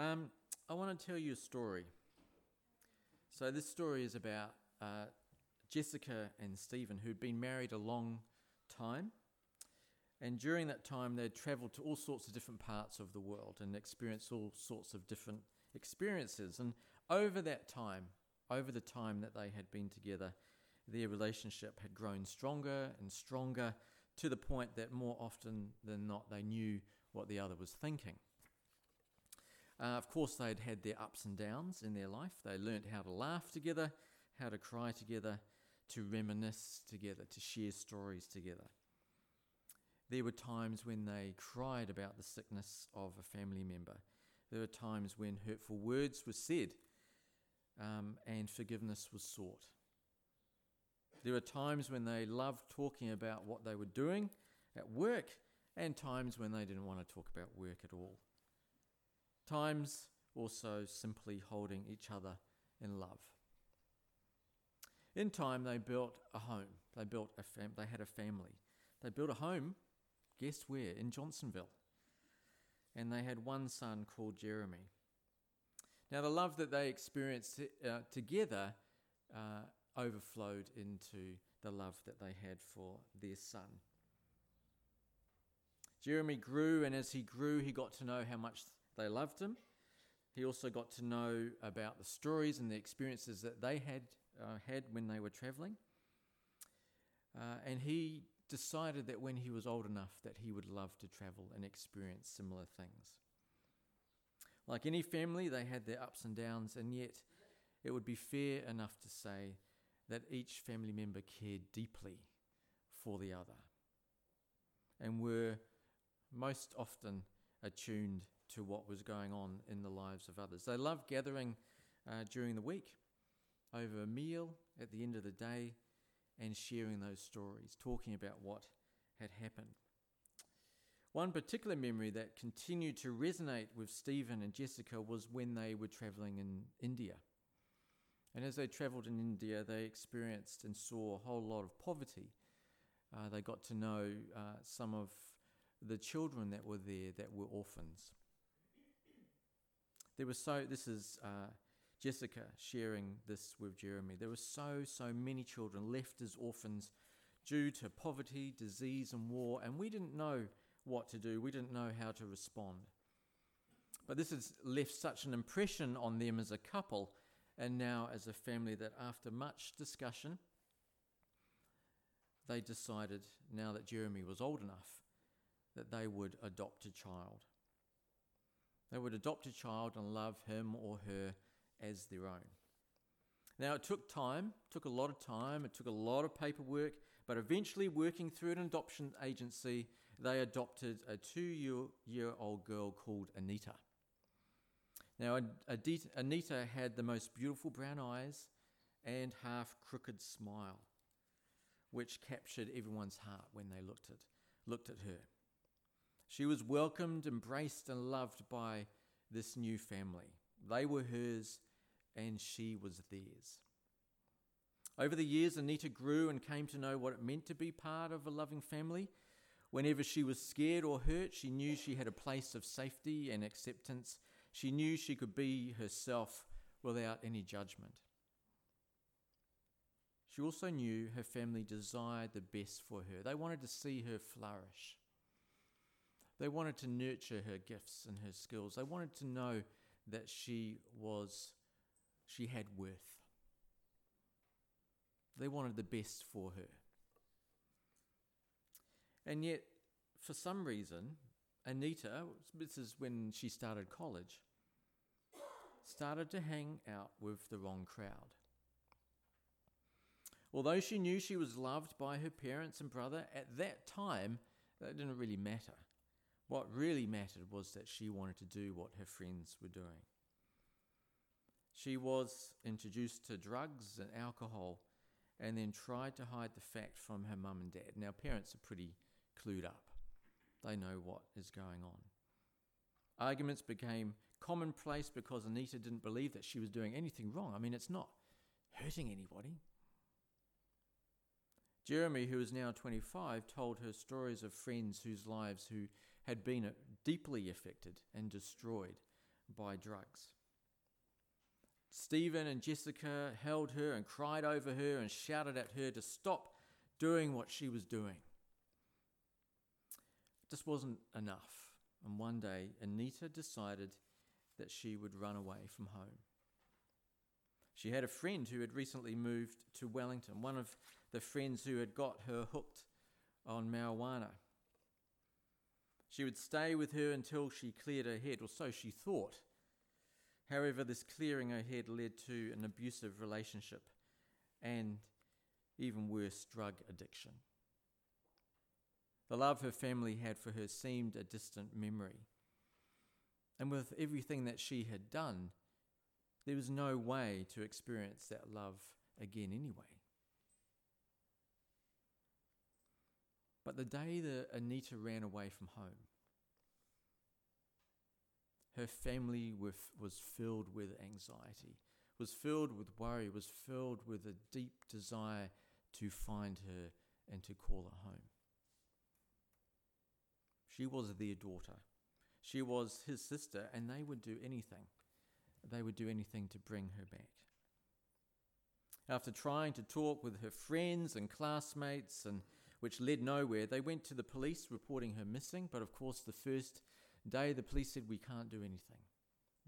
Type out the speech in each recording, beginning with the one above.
Um, I want to tell you a story. So, this story is about uh, Jessica and Stephen, who'd been married a long time. And during that time, they'd traveled to all sorts of different parts of the world and experienced all sorts of different experiences. And over that time, over the time that they had been together, their relationship had grown stronger and stronger to the point that more often than not, they knew what the other was thinking. Uh, of course, they'd had their ups and downs in their life. They learnt how to laugh together, how to cry together, to reminisce together, to share stories together. There were times when they cried about the sickness of a family member. There were times when hurtful words were said um, and forgiveness was sought. There were times when they loved talking about what they were doing at work and times when they didn't want to talk about work at all. Times also simply holding each other in love. In time, they built a home. They built a fam- They had a family. They built a home Guess where? In Johnsonville. And they had one son called Jeremy. Now, the love that they experienced uh, together uh, overflowed into the love that they had for their son. Jeremy grew, and as he grew, he got to know how much they loved him. He also got to know about the stories and the experiences that they had uh, had when they were traveling. Uh, and he decided that when he was old enough that he would love to travel and experience similar things. Like any family, they had their ups and downs, and yet it would be fair enough to say that each family member cared deeply for the other and were most often attuned to what was going on in the lives of others. They loved gathering uh, during the week over a meal at the end of the day and sharing those stories, talking about what had happened. One particular memory that continued to resonate with Stephen and Jessica was when they were traveling in India. And as they traveled in India, they experienced and saw a whole lot of poverty. Uh, they got to know uh, some of the children that were there that were orphans. There was so, this is uh, Jessica sharing this with Jeremy. There were so, so many children left as orphans due to poverty, disease, and war, and we didn't know what to do. We didn't know how to respond. But this has left such an impression on them as a couple and now as a family that after much discussion, they decided, now that Jeremy was old enough, that they would adopt a child. They would adopt a child and love him or her as their own. Now, it took time, took a lot of time, it took a lot of paperwork, but eventually, working through an adoption agency, they adopted a two year old girl called Anita. Now, Anita had the most beautiful brown eyes and half crooked smile, which captured everyone's heart when they looked at, looked at her. She was welcomed, embraced, and loved by this new family. They were hers, and she was theirs. Over the years, Anita grew and came to know what it meant to be part of a loving family. Whenever she was scared or hurt, she knew she had a place of safety and acceptance. She knew she could be herself without any judgment. She also knew her family desired the best for her. They wanted to see her flourish. They wanted to nurture her gifts and her skills. They wanted to know that she was she had worth. They wanted the best for her. And yet, for some reason, Anita, this is when she started college, started to hang out with the wrong crowd. Although she knew she was loved by her parents and brother, at that time, that didn't really matter. What really mattered was that she wanted to do what her friends were doing. She was introduced to drugs and alcohol and then tried to hide the fact from her mum and dad. Now, parents are pretty clued up, they know what is going on. Arguments became commonplace because Anita didn't believe that she was doing anything wrong. I mean, it's not hurting anybody. Jeremy, who is now 25, told her stories of friends whose lives who had been deeply affected and destroyed by drugs. Stephen and Jessica held her and cried over her and shouted at her to stop doing what she was doing. It just wasn't enough. And one day, Anita decided that she would run away from home. She had a friend who had recently moved to Wellington, one of the friends who had got her hooked on marijuana. She would stay with her until she cleared her head, or so she thought. However, this clearing her head led to an abusive relationship and, even worse, drug addiction. The love her family had for her seemed a distant memory. And with everything that she had done, there was no way to experience that love again anyway. But the day that Anita ran away from home, her family was filled with anxiety, was filled with worry, was filled with a deep desire to find her and to call her home. She was their daughter. She was his sister, and they would do anything. They would do anything to bring her back. After trying to talk with her friends and classmates, and which led nowhere, they went to the police reporting her missing. But of course, the first day the police said, We can't do anything.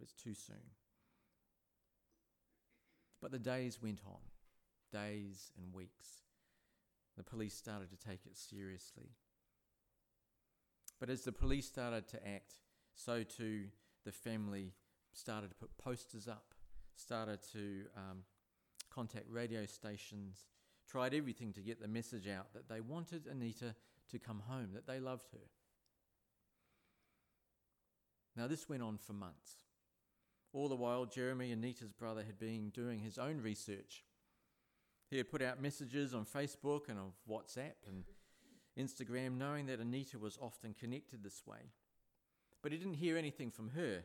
It's too soon. But the days went on, days and weeks. The police started to take it seriously. But as the police started to act, so too the family started to put posters up, started to um, contact radio stations, tried everything to get the message out that they wanted Anita to come home, that they loved her. Now, this went on for months. All the while, Jeremy, Anita's brother, had been doing his own research. He had put out messages on Facebook and on WhatsApp and Instagram, knowing that Anita was often connected this way. But he didn't hear anything from her.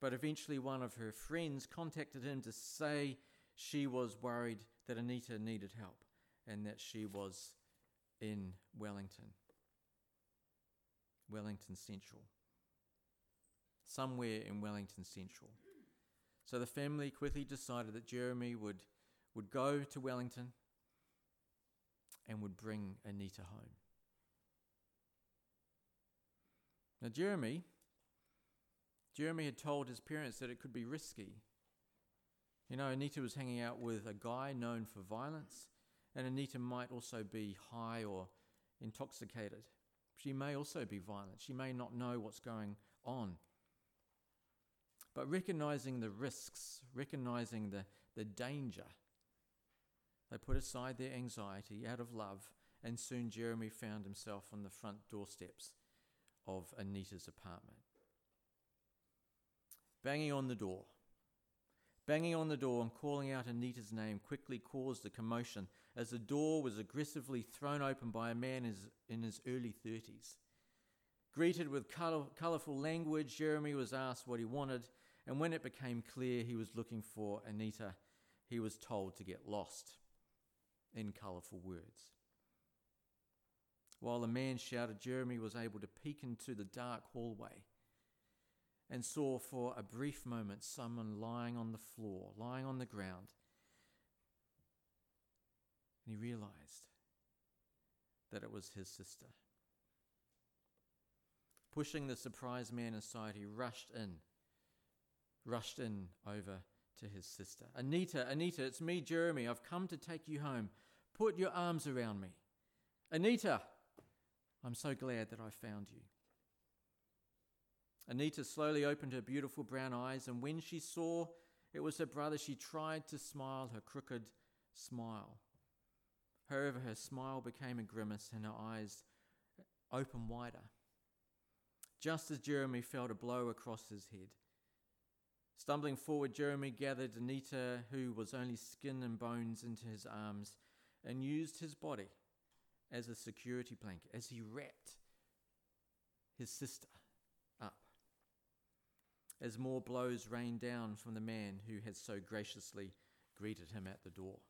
But eventually, one of her friends contacted him to say she was worried that Anita needed help and that she was in Wellington, Wellington Central, somewhere in Wellington Central. So the family quickly decided that Jeremy would, would go to Wellington and would bring Anita home. Now, Jeremy, Jeremy had told his parents that it could be risky. You know, Anita was hanging out with a guy known for violence, and Anita might also be high or intoxicated. She may also be violent. She may not know what's going on. But recognizing the risks, recognizing the, the danger, they put aside their anxiety out of love, and soon Jeremy found himself on the front doorsteps of Anita's apartment. Banging on the door. Banging on the door and calling out Anita's name quickly caused a commotion as the door was aggressively thrown open by a man in his early 30s. Greeted with colourful language, Jeremy was asked what he wanted, and when it became clear he was looking for Anita, he was told to get lost in colourful words. While the man shouted, Jeremy was able to peek into the dark hallway and saw for a brief moment someone lying on the floor, lying on the ground. And he realized that it was his sister. Pushing the surprised man aside, he rushed in, rushed in over to his sister. Anita, Anita, it's me, Jeremy. I've come to take you home. Put your arms around me. Anita, I'm so glad that I found you. Anita slowly opened her beautiful brown eyes, and when she saw it was her brother, she tried to smile her crooked smile. However, her smile became a grimace and her eyes opened wider. Just as Jeremy felt a blow across his head, Stumbling forward, Jeremy gathered Anita, who was only skin and bones, into his arms and used his body as a security blanket as he wrapped his sister up. As more blows rained down from the man who had so graciously greeted him at the door.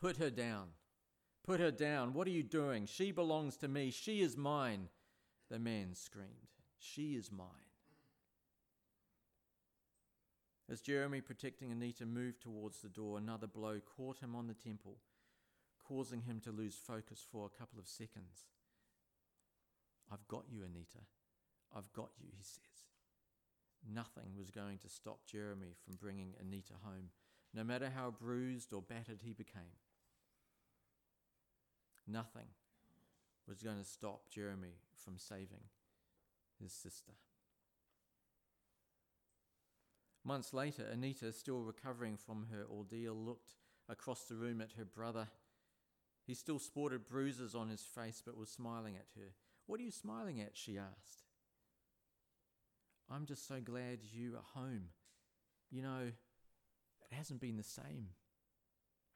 Put her down. Put her down. What are you doing? She belongs to me. She is mine. The man screamed. She is mine. As Jeremy, protecting Anita, moved towards the door, another blow caught him on the temple, causing him to lose focus for a couple of seconds. I've got you, Anita. I've got you, he says. Nothing was going to stop Jeremy from bringing Anita home, no matter how bruised or battered he became. Nothing was going to stop Jeremy from saving his sister. Months later, Anita, still recovering from her ordeal, looked across the room at her brother. He still sported bruises on his face but was smiling at her. What are you smiling at? she asked. I'm just so glad you are home. You know, it hasn't been the same.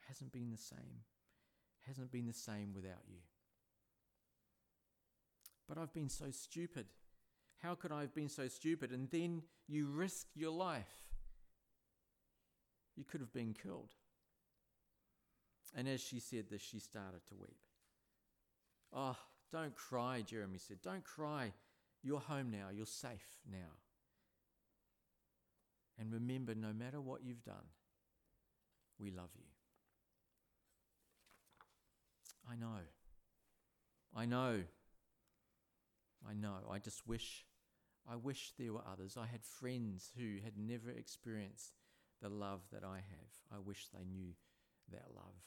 It hasn't been the same. It hasn't been the same without you. But I've been so stupid. How could I have been so stupid? And then you risked your life. You could have been killed. And as she said this, she started to weep. Oh, don't cry, Jeremy said. Don't cry. You're home now. You're safe now. And remember, no matter what you've done, we love you. I know. I know. I know. I just wish, I wish there were others. I had friends who had never experienced the love that I have. I wish they knew that love.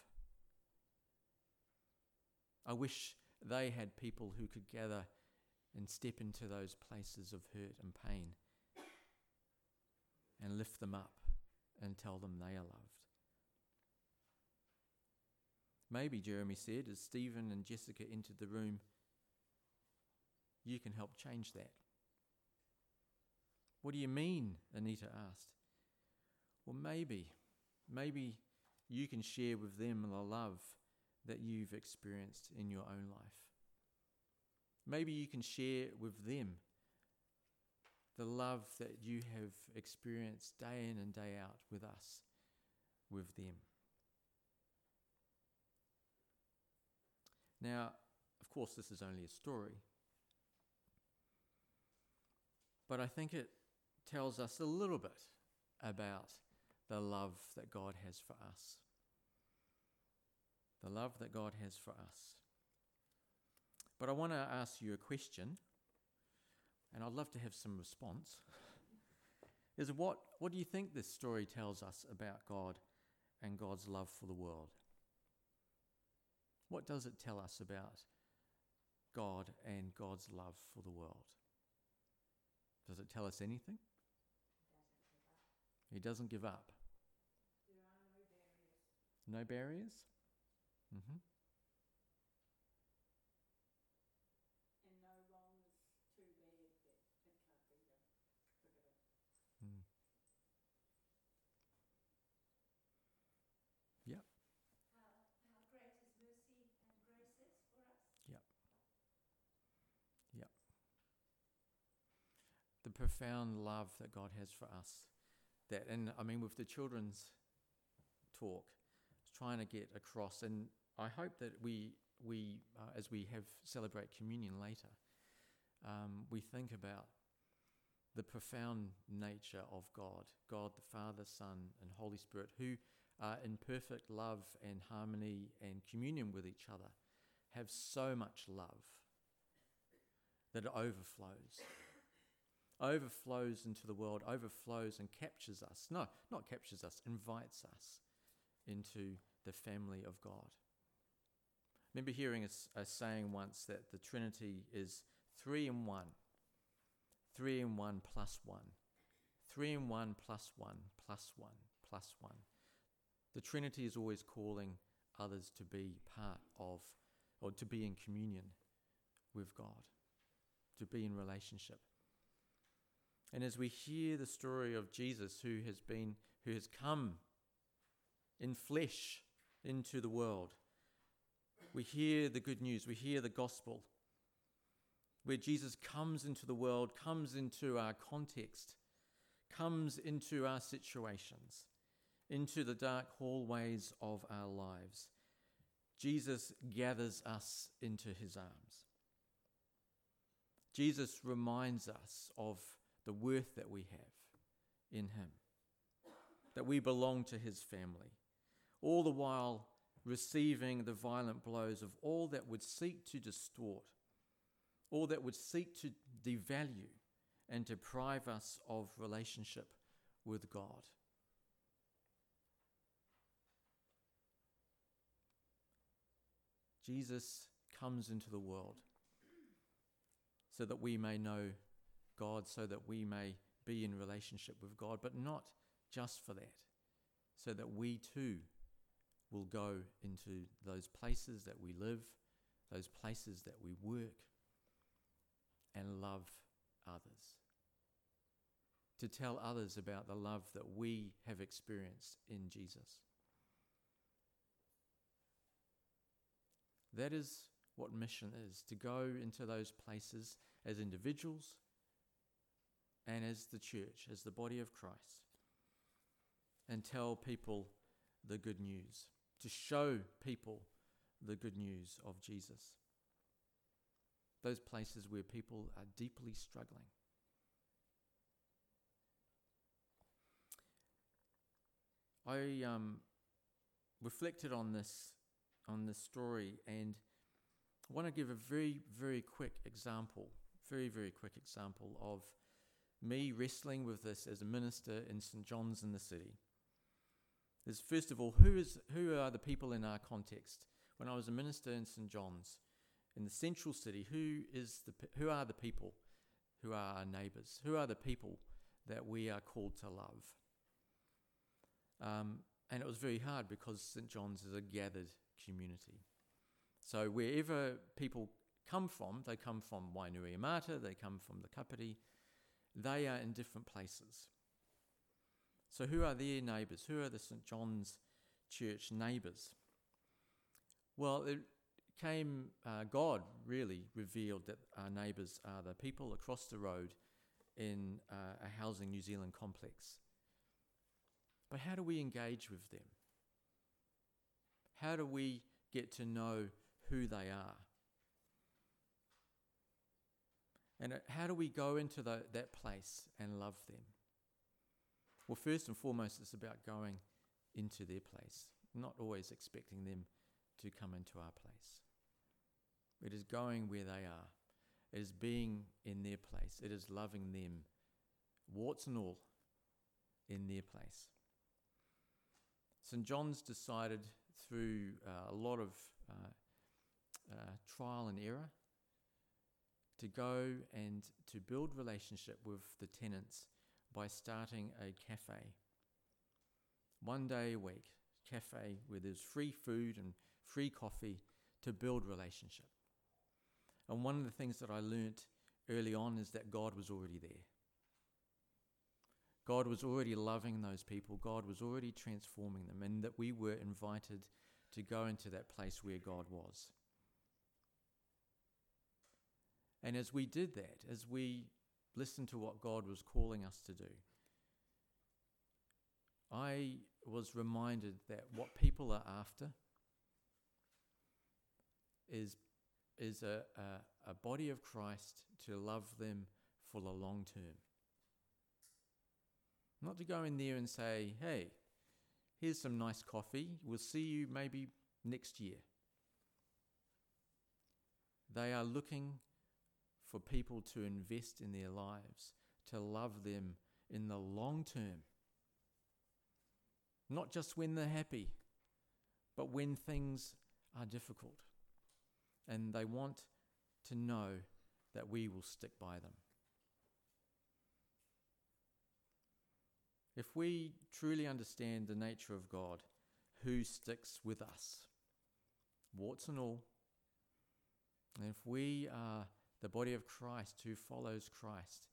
I wish they had people who could gather and step into those places of hurt and pain and lift them up and tell them they are loved. Maybe, Jeremy said, as Stephen and Jessica entered the room, you can help change that. What do you mean? Anita asked. Well, maybe, maybe you can share with them the love that you've experienced in your own life. Maybe you can share with them the love that you have experienced day in and day out with us, with them. Now, of course, this is only a story, but I think it tells us a little bit about the love that God has for us. The love that God has for us. But I want to ask you a question, and I'd love to have some response. Is what, what do you think this story tells us about God and God's love for the world? What does it tell us about God and God's love for the world? Does it tell us anything? He doesn't give up. There are no barriers. No barriers? Mm-hmm. And no wrong is too bad that it can't be forgiven. Mm. Yep. How, how great His mercy and grace is for us. The profound love that God has for us. That, and I mean, with the children's talk, trying to get across, and I hope that we, we uh, as we have celebrate communion later, um, we think about the profound nature of God, God the Father, Son, and Holy Spirit, who are in perfect love and harmony and communion with each other, have so much love that it overflows. Overflows into the world, overflows and captures us. No, not captures us, invites us into the family of God. I remember hearing a, a saying once that the Trinity is three in one, three in one plus one, three in one plus one plus one plus one. The Trinity is always calling others to be part of or to be in communion with God, to be in relationship. And as we hear the story of Jesus who has been who has come in flesh into the world. We hear the good news, we hear the gospel, where Jesus comes into the world, comes into our context, comes into our situations, into the dark hallways of our lives. Jesus gathers us into his arms. Jesus reminds us of the worth that we have in him. that we belong to his family, all the while receiving the violent blows of all that would seek to distort, all that would seek to devalue and deprive us of relationship with God. Jesus comes into the world so that we may know God, so that we may be in relationship with God, but not just for that, so that we too will go into those places that we live, those places that we work, and love others. To tell others about the love that we have experienced in Jesus. That is what mission is to go into those places as individuals and as the church, as the body of Christ, and tell people the good news, to show people the good news of Jesus. Those places where people are deeply struggling. I um, reflected on this on this story and I want to give a very very quick example, very very quick example of me wrestling with this as a minister in St John's in the city. Is first of all, who is who are the people in our context? When I was a minister in St John's, in the central city, who is the who are the people who are our neighbours? Who are the people that we are called to love? Um, and it was very hard because St John's is a gathered community. So wherever people come from, they come from Wainuiomata, they come from the Kapiti, they are in different places. So, who are their neighbours? Who are the St. John's Church neighbours? Well, it came, uh, God really revealed that our neighbours are the people across the road in uh, a Housing New Zealand complex. But how do we engage with them? How do we get to know who they are? And how do we go into the, that place and love them? Well, first and foremost, it's about going into their place, not always expecting them to come into our place. It is going where they are, it is being in their place, it is loving them, warts and all, in their place. St. John's decided through uh, a lot of uh, uh, trial and error to go and to build relationship with the tenants by starting a cafe. One day a week, cafe where there's free food and free coffee to build relationship. And one of the things that I learnt early on is that God was already there. God was already loving those people. God was already transforming them, and that we were invited to go into that place where God was. And as we did that, as we listened to what God was calling us to do, I was reminded that what people are after is, is a, a, a body of Christ to love them for the long term. Not to go in there and say, hey, here's some nice coffee, we'll see you maybe next year. They are looking for people to invest in their lives, to love them in the long term. Not just when they're happy, but when things are difficult. And they want to know that we will stick by them. If we truly understand the nature of God, who sticks with us, warts and all, and if we are the body of Christ who follows Christ,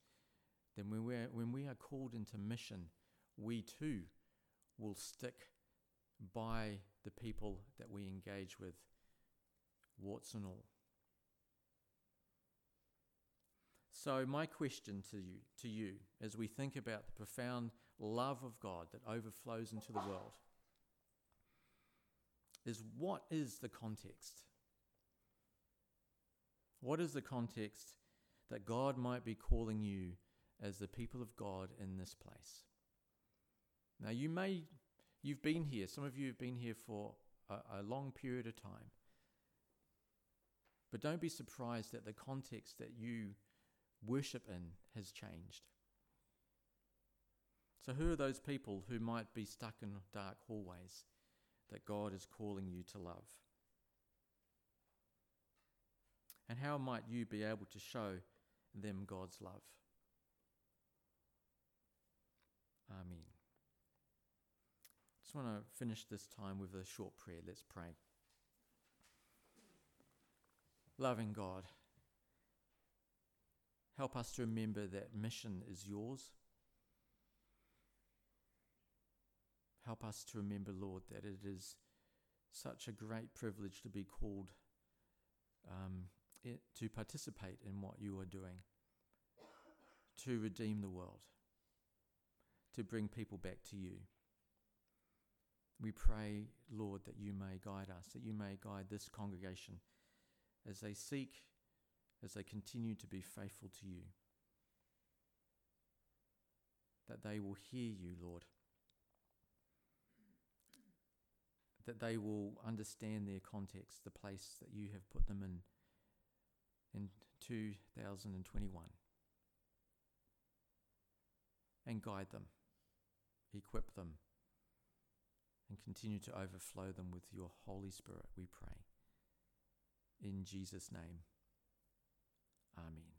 then when, we when we are called into mission, we too will stick by the people that we engage with, warts and all. So, my question to you, to you as we think about the profound love of God that overflows into the world is what is the context? What is the context that God might be calling you as the people of God in this place? Now, you may, you've been here, some of you have been here for a, a long period of time. But don't be surprised that the context that you worship in has changed. So, who are those people who might be stuck in dark hallways that God is calling you to love? And how might you be able to show them God's love? Amen. I Just want to finish this time with a short prayer. Let's pray. Loving God, help us to remember that mission is yours. Help us to remember, Lord, that it is such a great privilege to be called um, it, to participate in what you are doing, to redeem the world, to bring people back to you. We pray, Lord, that you may guide us, that you may guide this congregation as they seek, as they continue to be faithful to you. That they will hear you, Lord. That they will understand their context, the place that you have put them in in 2021. And guide them, equip them, and continue to overflow them with your Holy Spirit, we pray. In Jesus' name, Amen.